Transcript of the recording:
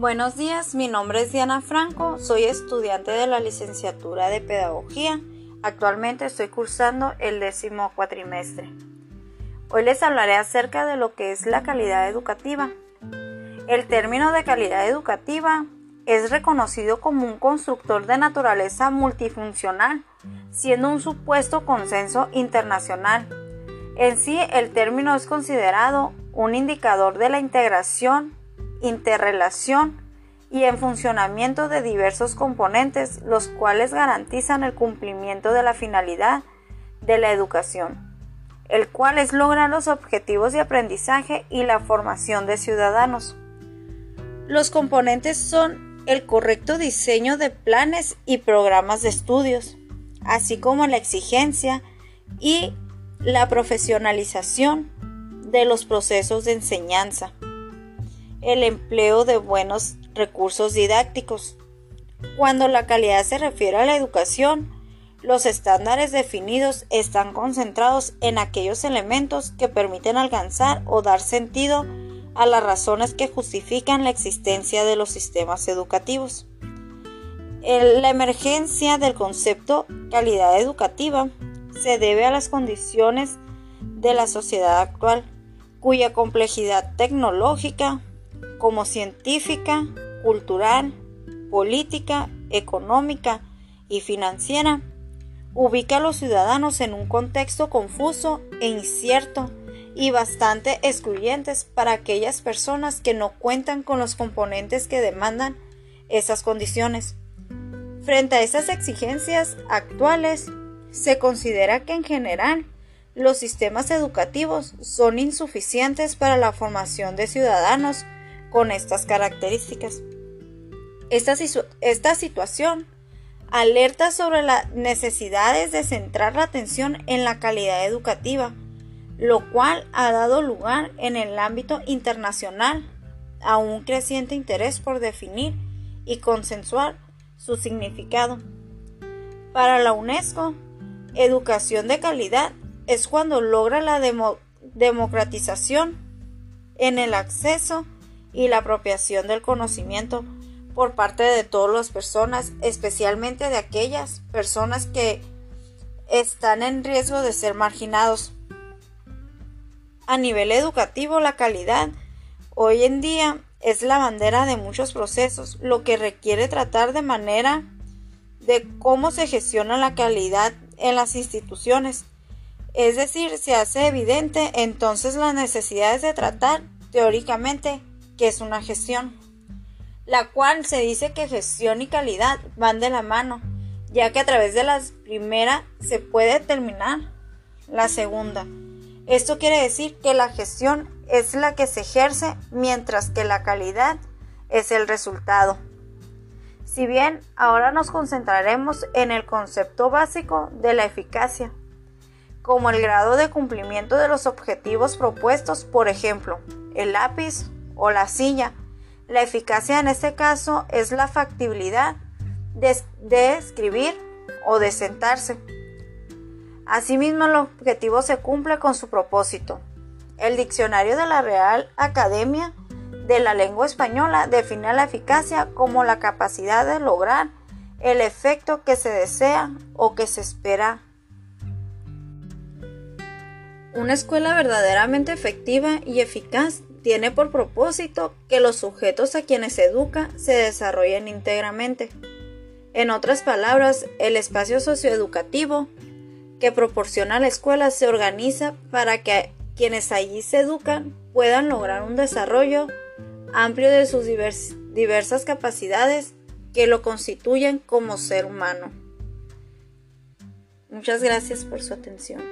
Buenos días, mi nombre es Diana Franco, soy estudiante de la licenciatura de Pedagogía. Actualmente estoy cursando el décimo cuatrimestre. Hoy les hablaré acerca de lo que es la calidad educativa. El término de calidad educativa es reconocido como un constructor de naturaleza multifuncional, siendo un supuesto consenso internacional. En sí, el término es considerado un indicador de la integración interrelación y en funcionamiento de diversos componentes, los cuales garantizan el cumplimiento de la finalidad de la educación, el cual es lograr los objetivos de aprendizaje y la formación de ciudadanos. Los componentes son el correcto diseño de planes y programas de estudios, así como la exigencia y la profesionalización de los procesos de enseñanza el empleo de buenos recursos didácticos. Cuando la calidad se refiere a la educación, los estándares definidos están concentrados en aquellos elementos que permiten alcanzar o dar sentido a las razones que justifican la existencia de los sistemas educativos. la emergencia del concepto calidad educativa se debe a las condiciones de la sociedad actual, cuya complejidad tecnológica, como científica, cultural, política, económica y financiera, ubica a los ciudadanos en un contexto confuso e incierto y bastante excluyentes para aquellas personas que no cuentan con los componentes que demandan esas condiciones. Frente a esas exigencias actuales, se considera que en general los sistemas educativos son insuficientes para la formación de ciudadanos con estas características. Esta, esta, situación alerta sobre las necesidades de centrar la atención en la calidad educativa, lo cual ha dado lugar en el ámbito internacional a un creciente interés por definir y consensuar su significado. Para la UNESCO, educación de calidad es cuando logra la democratización en el acceso y la apropiación del conocimiento por parte de todas las personas, especialmente de aquellas personas que están en riesgo de ser marginados. A nivel educativo, la calidad hoy en día es la bandera de muchos procesos, lo que requiere tratar de manera de cómo se gestiona la calidad en las instituciones. Es decir, se hace evidente entonces las necesidades de tratar teóricamente que es una gestión, la cual se dice que gestión y calidad van de la mano, ya que a través de la primera se puede determinar la segunda. Esto quiere decir que la gestión es la que se ejerce mientras que la calidad es el resultado. Si bien ahora nos concentraremos en el concepto básico de la eficacia, como el grado de cumplimiento de los objetivos propuestos, por ejemplo, el lápiz o la silla. La eficacia en este caso es la factibilidad de, escribir o de sentarse. Asimismo, el objetivo se cumple con su propósito. El diccionario de la Real Academia de la Lengua Española define la eficacia como la capacidad de lograr el efecto que se desea o que se espera. Una escuela verdaderamente efectiva y eficaz tiene por propósito que los sujetos a quienes se educa se desarrollen íntegramente. En otras palabras, el espacio socioeducativo que proporciona la escuela se organiza para que quienes allí se educan puedan lograr un desarrollo amplio de sus diversas capacidades que lo constituyen como ser humano. Muchas gracias por su atención.